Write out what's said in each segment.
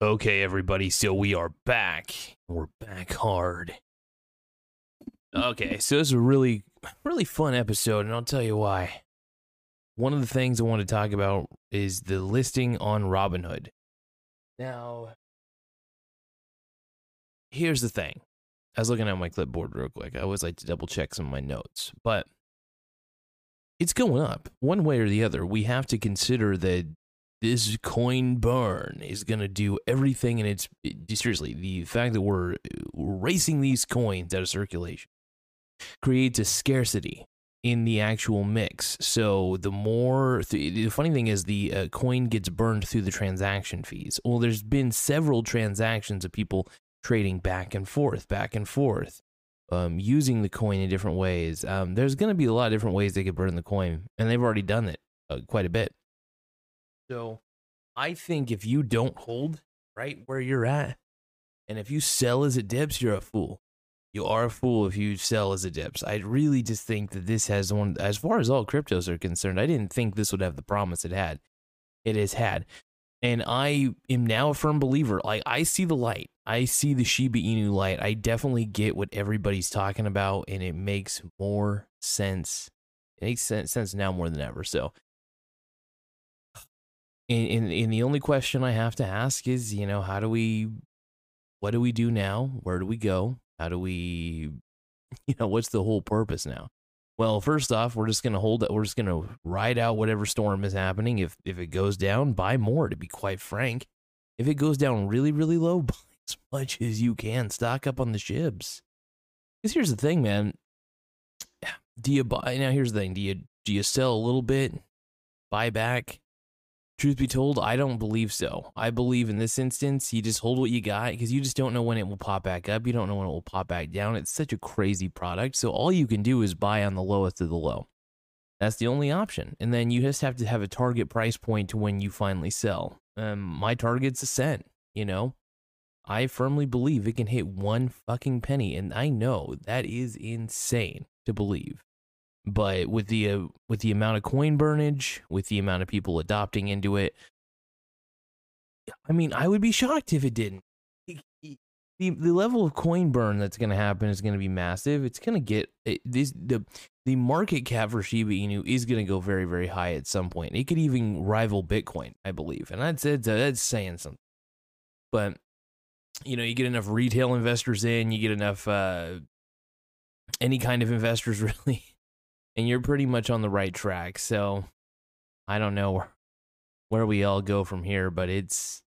Okay, everybody, so we are back. We're back hard. Okay, so this is a really, really fun episode, and I'll tell you why. One of the things I want to talk about is the listing on Robinhood. Now, here's the thing. I was looking at my clipboard real quick. I always like to double check some of my notes, but it's going up one way or the other. We have to consider that this coin burn is going to do everything and it's it, seriously the fact that we're racing these coins out of circulation creates a scarcity in the actual mix. So the more th- the funny thing is the uh, coin gets burned through the transaction fees. Well there's been several transactions of people trading back and forth back and forth um, using the coin in different ways. Um, there's going to be a lot of different ways they could burn the coin and they've already done it uh, quite a bit so I think if you don't hold right where you're at, and if you sell as it dips, you're a fool. You are a fool if you sell as it dips. I really just think that this has one, as far as all cryptos are concerned, I didn't think this would have the promise it had. It has had. And I am now a firm believer. Like, I see the light. I see the Shiba Inu light. I definitely get what everybody's talking about, and it makes more sense. It makes sense now more than ever. So, and, and, and the only question I have to ask is, you know, how do we, what do we do now? Where do we go? How do we, you know, what's the whole purpose now? Well, first off, we're just gonna hold it. We're just gonna ride out whatever storm is happening. If if it goes down, buy more. To be quite frank, if it goes down really really low, buy as much as you can. Stock up on the shibs. Because here's the thing, man. Do you buy now? Here's the thing. Do you do you sell a little bit, buy back, Truth be told, I don't believe so. I believe in this instance, you just hold what you got because you just don't know when it will pop back up. You don't know when it will pop back down. It's such a crazy product. So all you can do is buy on the lowest of the low. That's the only option. And then you just have to have a target price point to when you finally sell. Um, my target's a cent, you know? I firmly believe it can hit one fucking penny. And I know that is insane to believe but with the uh, with the amount of coin burnage, with the amount of people adopting into it, I mean, I would be shocked if it didn't. The, the level of coin burn that's going to happen is going to be massive. It's going to get it, this the the market cap for Shiba Inu is going to go very very high at some point. It could even rival Bitcoin, I believe, and that's it. That's saying something. But you know, you get enough retail investors in, you get enough uh, any kind of investors really and you're pretty much on the right track. So I don't know where, we all go from here, but it's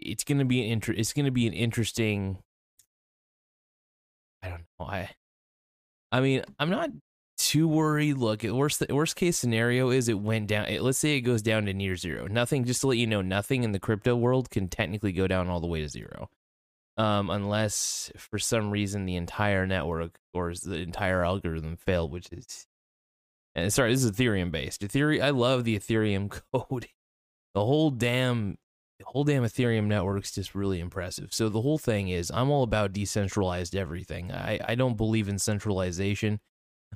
it's gonna be an inter- it's gonna be an interesting. I don't know. I I mean, I'm not too worried. Look, worst worst case scenario is it went down. It, let's say it goes down to near zero. Nothing. Just to let you know, nothing in the crypto world can technically go down all the way to zero, um, unless for some reason the entire network or the entire algorithm failed, which is and sorry, this is Ethereum based. Ethereum, I love the Ethereum code. The whole damn, the whole damn Ethereum network's just really impressive. So the whole thing is, I'm all about decentralized everything. I I don't believe in centralization.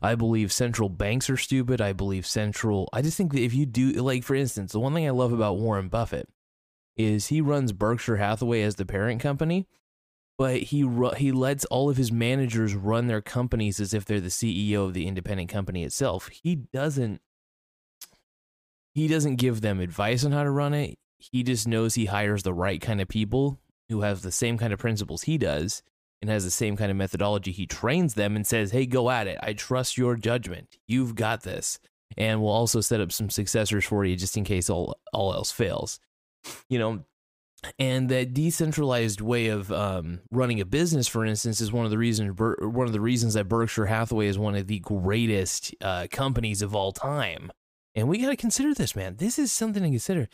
I believe central banks are stupid. I believe central. I just think that if you do, like for instance, the one thing I love about Warren Buffett is he runs Berkshire Hathaway as the parent company but he he lets all of his managers run their companies as if they're the CEO of the independent company itself. He doesn't he doesn't give them advice on how to run it. He just knows he hires the right kind of people who have the same kind of principles he does and has the same kind of methodology. He trains them and says, "Hey, go at it. I trust your judgment. You've got this." And we'll also set up some successors for you just in case all all else fails. You know, and that decentralized way of um, running a business, for instance, is one of the reasons one of the reasons that Berkshire Hathaway is one of the greatest uh, companies of all time. And we got to consider this, man. This is something to consider.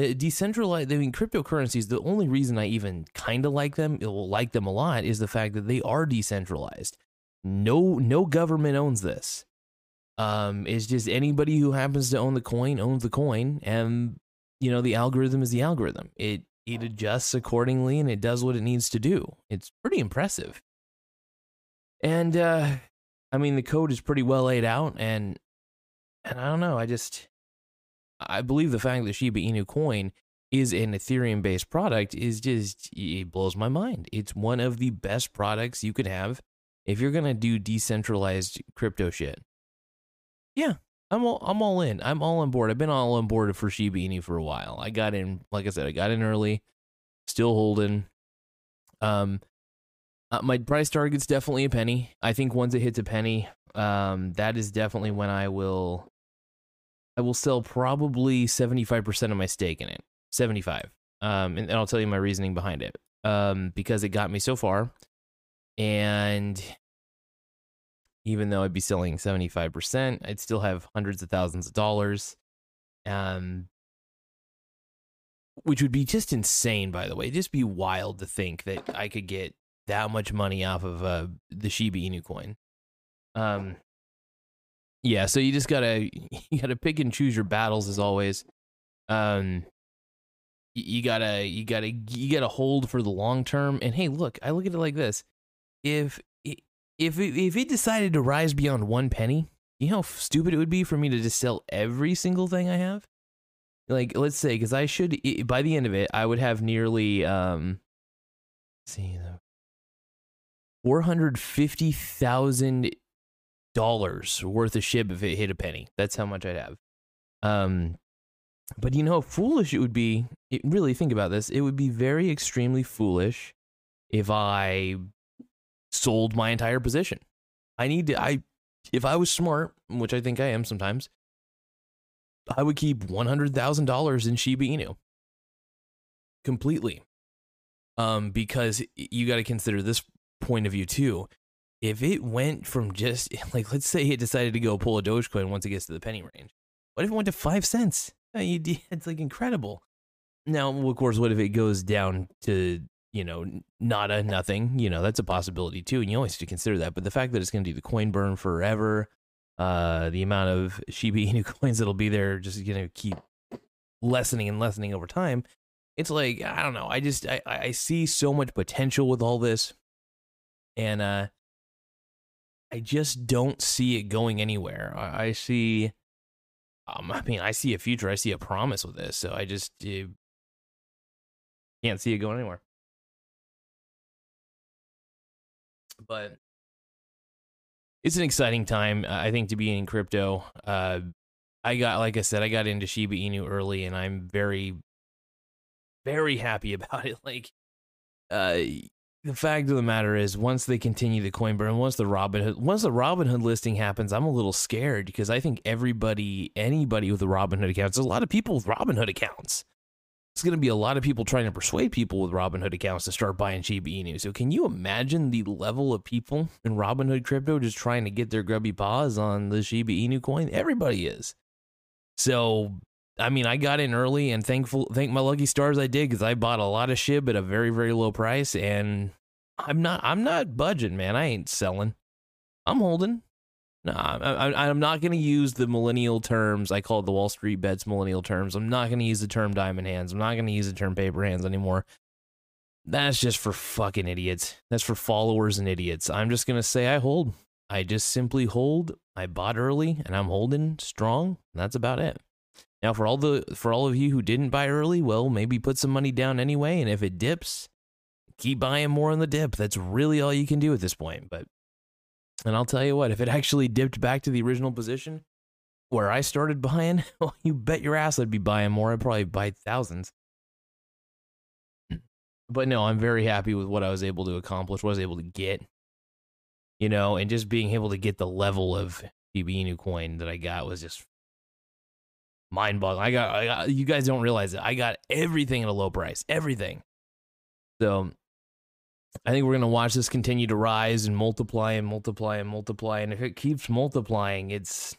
Uh, decentralized, I mean, cryptocurrencies. The only reason I even kind of like them, will like them a lot, is the fact that they are decentralized. No, no government owns this. Um, it's just anybody who happens to own the coin owns the coin, and you know the algorithm is the algorithm. It it adjusts accordingly and it does what it needs to do. It's pretty impressive. And uh I mean the code is pretty well laid out and and I don't know, I just I believe the fact that Shiba Inu coin is an Ethereum based product is just it blows my mind. It's one of the best products you could have if you're gonna do decentralized crypto shit. Yeah, I'm all I'm all in. I'm all on board. I've been all on board for Shiba Inu for a while. I got in, like I said, I got in early, still holding. Um, uh, my price target's definitely a penny. I think once it hits a penny, um, that is definitely when I will I will sell probably 75% of my stake in it. 75. Um, and, and I'll tell you my reasoning behind it. Um, because it got me so far. And even though I'd be selling 75%, I'd still have hundreds of thousands of dollars. Um, which would be just insane, by the way. It'd just be wild to think that I could get that much money off of uh, the Shiba Inu coin. Um, yeah, so you just gotta you gotta pick and choose your battles as always. Um, you gotta you gotta you gotta hold for the long term. And hey, look, I look at it like this: if if it, if it decided to rise beyond one penny, you know how stupid it would be for me to just sell every single thing I have. Like, let's say, because I should by the end of it, I would have nearly um, see, four hundred fifty thousand dollars worth of SHIB if it hit a penny. That's how much I'd have. Um, but you know how foolish it would be. It, really think about this. It would be very extremely foolish if I sold my entire position. I need to. I if I was smart, which I think I am sometimes, I would keep one hundred thousand dollars in Shiba Inu completely. Um, because you got to consider this point of view too if it went from just like let's say it decided to go pull a Dogecoin once it gets to the penny range, what if it went to five cents? It's like incredible. Now, of course, what if it goes down to you know nada nothing? You know that's a possibility too, and you always have to consider that. But the fact that it's going to do the coin burn forever, uh, the amount of Shiba Inu coins that'll be there just going to keep lessening and lessening over time. It's like I don't know. I just I I see so much potential with all this, and uh I just don't see it going anywhere. I, I see, um, I mean, I see a future. I see a promise with this. So I just uh, can't see it going anywhere. But it's an exciting time, I think, to be in crypto. Uh, I got, like I said, I got into Shiba Inu early, and I'm very, very happy about it. Like, uh, the fact of the matter is, once they continue the coin burn, once the Robinhood, once the Robinhood listing happens, I'm a little scared because I think everybody, anybody with a Robinhood account, there's a lot of people with Robinhood accounts. It's going to be a lot of people trying to persuade people with Robinhood accounts to start buying Shiba Inu. So, can you imagine the level of people in Robinhood crypto just trying to get their grubby paws on the Shiba Inu coin? Everybody is. So, I mean, I got in early and thankful, thank my lucky stars I did because I bought a lot of SHIB at a very, very low price. And I'm not, I'm not budging, man. I ain't selling. I'm holding. No, I, am not going to use the millennial terms. I call it the Wall Street bets millennial terms. I'm not going to use the term diamond hands. I'm not going to use the term paper hands anymore. That's just for fucking idiots. That's for followers and idiots. I'm just going to say I hold. I just simply hold. I bought early and I'm holding strong. That's about it. Now, for all the for all of you who didn't buy early, well, maybe put some money down anyway, and if it dips, keep buying more on the dip. That's really all you can do at this point. But and I'll tell you what, if it actually dipped back to the original position where I started buying, well, you bet your ass I'd be buying more. I'd probably buy thousands. But no, I'm very happy with what I was able to accomplish, what I was able to get. You know, and just being able to get the level of Shiba Inu coin that I got was just mind boggling. I got, I got, you guys don't realize it. I got everything at a low price, everything. So I think we're going to watch this continue to rise and multiply and multiply and multiply. And if it keeps multiplying, it's,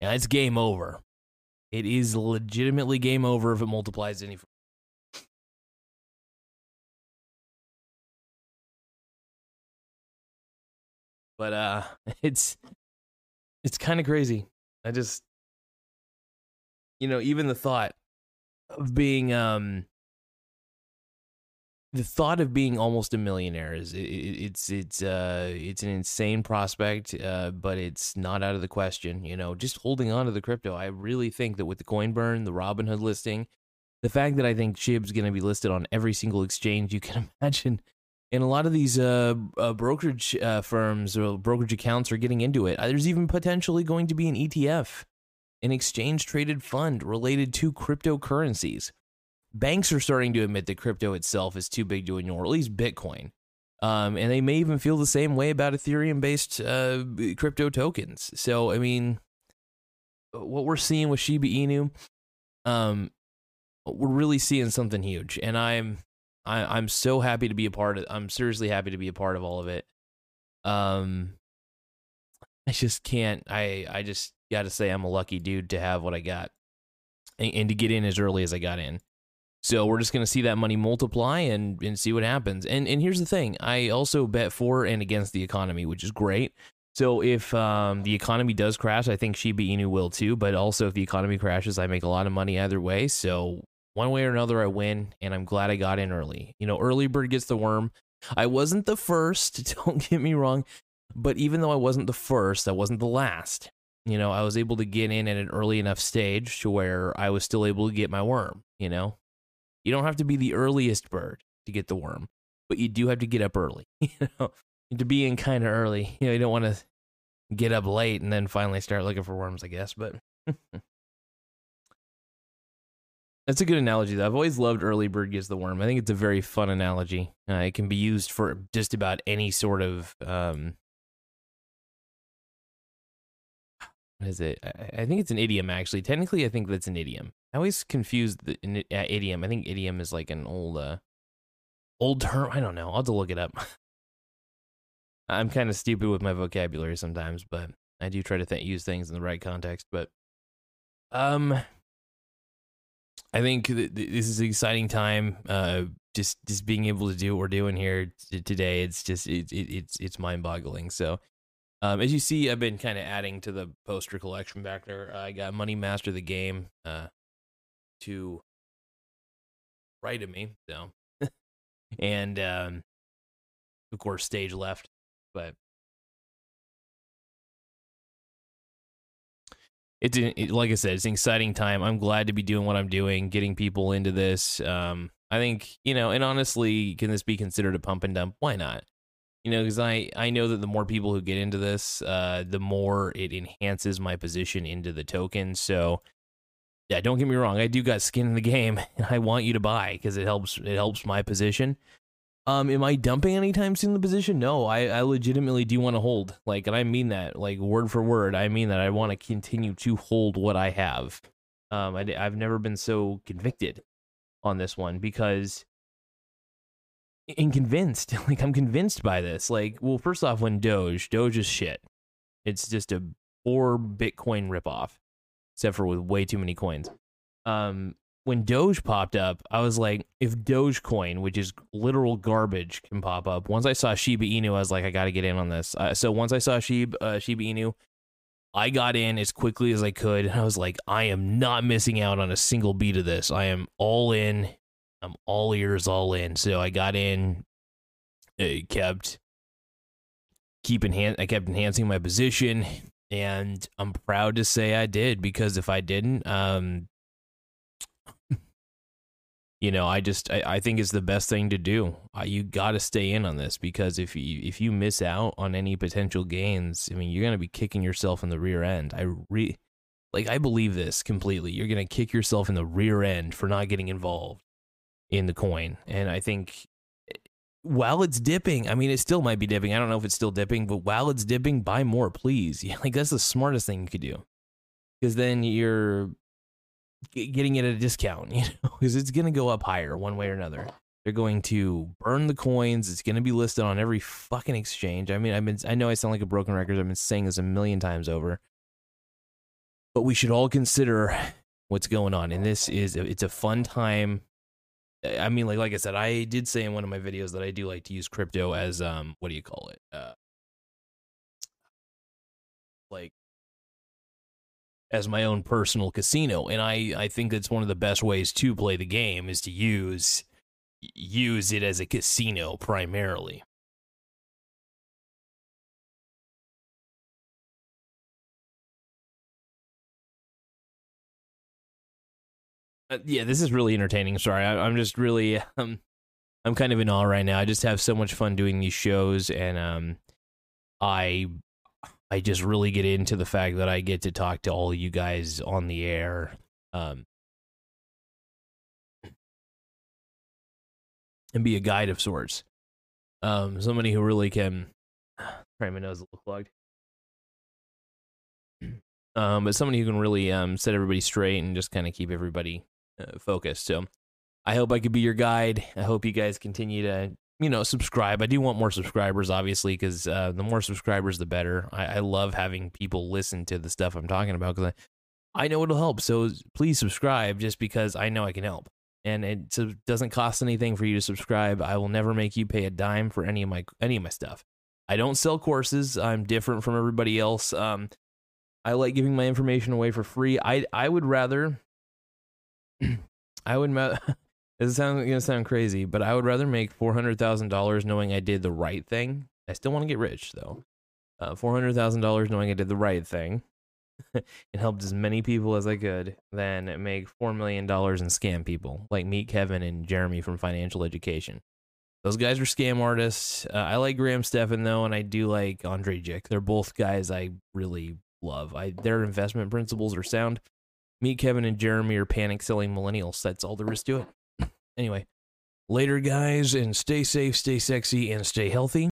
yeah, it's game over. It is legitimately game over if it multiplies any. But uh it's it's kind of crazy. I just you know, even the thought of being um the thought of being almost a millionaire is it, it's it's uh it's an insane prospect uh but it's not out of the question you know just holding on to the crypto i really think that with the coin burn the robinhood listing the fact that I think SHIB's going to be listed on every single exchange you can imagine, and a lot of these uh, uh, brokerage uh, firms or brokerage accounts are getting into it. Uh, there's even potentially going to be an ETF, an exchange traded fund related to cryptocurrencies. Banks are starting to admit that crypto itself is too big to ignore, at least Bitcoin. Um, and they may even feel the same way about Ethereum based uh, crypto tokens. So, I mean, what we're seeing with Shiba Inu, um, we're really seeing something huge, and I'm I, I'm so happy to be a part of. I'm seriously happy to be a part of all of it. Um, I just can't. I I just got to say I'm a lucky dude to have what I got, and, and to get in as early as I got in. So we're just going to see that money multiply and and see what happens. And and here's the thing: I also bet for and against the economy, which is great. So if um, the economy does crash, I think Shiba Inu will too. But also, if the economy crashes, I make a lot of money either way. So one way or another, I win, and I'm glad I got in early. You know, early bird gets the worm. I wasn't the first. Don't get me wrong, but even though I wasn't the first, I wasn't the last. You know, I was able to get in at an early enough stage to where I was still able to get my worm. You know, you don't have to be the earliest bird to get the worm, but you do have to get up early. You know, to be in kind of early. You know, you don't want to get up late and then finally start looking for worms, I guess. But that's a good analogy, though. I've always loved early bird gets the worm. I think it's a very fun analogy. Uh, it can be used for just about any sort of. Um, what is it? I, think it's an idiom, actually. Technically, I think that's an idiom. I always confuse the uh, idiom. I think idiom is like an old, uh, old term. I don't know. I'll have to look it up. I'm kind of stupid with my vocabulary sometimes, but I do try to th- use things in the right context. But um, I think th- th- this is an exciting time. Uh, just just being able to do what we're doing here t- today, it's just it, it, it's it's mind boggling. So. Um, as you see, I've been kind of adding to the poster collection back there. I got Money Master the game uh, to right of me, so and um, of course, stage left but it's it, like I said, it's an exciting time. I'm glad to be doing what I'm doing, getting people into this. Um, I think you know, and honestly, can this be considered a pump and dump? Why not? You know, because I I know that the more people who get into this, uh, the more it enhances my position into the token. So yeah, don't get me wrong, I do got skin in the game, and I want you to buy because it helps it helps my position. Um, am I dumping anytime soon the position? No, I, I legitimately do want to hold. Like, and I mean that, like word for word. I mean that I want to continue to hold what I have. Um, I, I've never been so convicted on this one because and convinced. Like, I'm convinced by this. Like, well, first off, when Doge, Doge is shit. It's just a poor Bitcoin ripoff, except for with way too many coins. Um, when Doge popped up, I was like, if Dogecoin, which is literal garbage, can pop up. Once I saw Shiba Inu, I was like, I got to get in on this. Uh, so once I saw Shiba, uh, Shiba Inu, I got in as quickly as I could. And I was like, I am not missing out on a single beat of this. I am all in. I'm all ears, all in. So I got in, I kept keeping hand, I kept enhancing my position, and I'm proud to say I did because if I didn't, um, you know, I just I, I think it's the best thing to do. Uh, you got to stay in on this because if you if you miss out on any potential gains, I mean, you're gonna be kicking yourself in the rear end. I re like I believe this completely. You're gonna kick yourself in the rear end for not getting involved in the coin, and I think while it's dipping, I mean, it still might be dipping. I don't know if it's still dipping, but while it's dipping, buy more, please. Like that's the smartest thing you could do, because then you're getting it at a discount, you know, because it's going to go up higher one way or another. They're going to burn the coins. It's going to be listed on every fucking exchange. I mean, I've been, I know I sound like a broken record. I've been saying this a million times over, but we should all consider what's going on. And this is, it's a fun time. I mean, like, like I said, I did say in one of my videos that I do like to use crypto as, um, what do you call it? Uh, like as my own personal casino and i i think that's one of the best ways to play the game is to use use it as a casino primarily Uh, yeah, this is really entertaining. Sorry, I, am just really um, I'm kind of in awe right now. I just have so much fun doing these shows, and um, I I just really get into the fact that I get to talk to all you guys on the air. Um, and be a guide of sorts. Um, somebody who really can. Sorry, my nose is a little clogged. Um, but somebody who can really um set everybody straight and just kind of keep everybody focused. So, I hope I could be your guide. I hope you guys continue to you know subscribe. I do want more subscribers, obviously, because uh, the more subscribers, the better. I, I love having people listen to the stuff I'm talking about because I I know it'll help. So please subscribe, just because I know I can help and it doesn't cost anything for you to subscribe. I will never make you pay a dime for any of my any of my stuff. I don't sell courses. I'm different from everybody else. Um, I like giving my information away for free. I I would rather I would this is sound, gonna sound crazy, but I would rather make four hundred thousand dollars knowing I did the right thing. I still want to get rich though. Uh, four hundred thousand dollars knowing I did the right thing and helped as many people as I could than make $4 million and scam people like Meet Kevin and Jeremy from Financial Education. Those guys are scam artists. Uh, I like Graham Stephan though, and I do like Andrei Jikh. They're both guys I really love. I their investment principles are sound. Meet Kevin and Jeremy are panic selling millennials. That's all there is to it. Anyway, later guys, and stay safe, stay sexy, and stay healthy.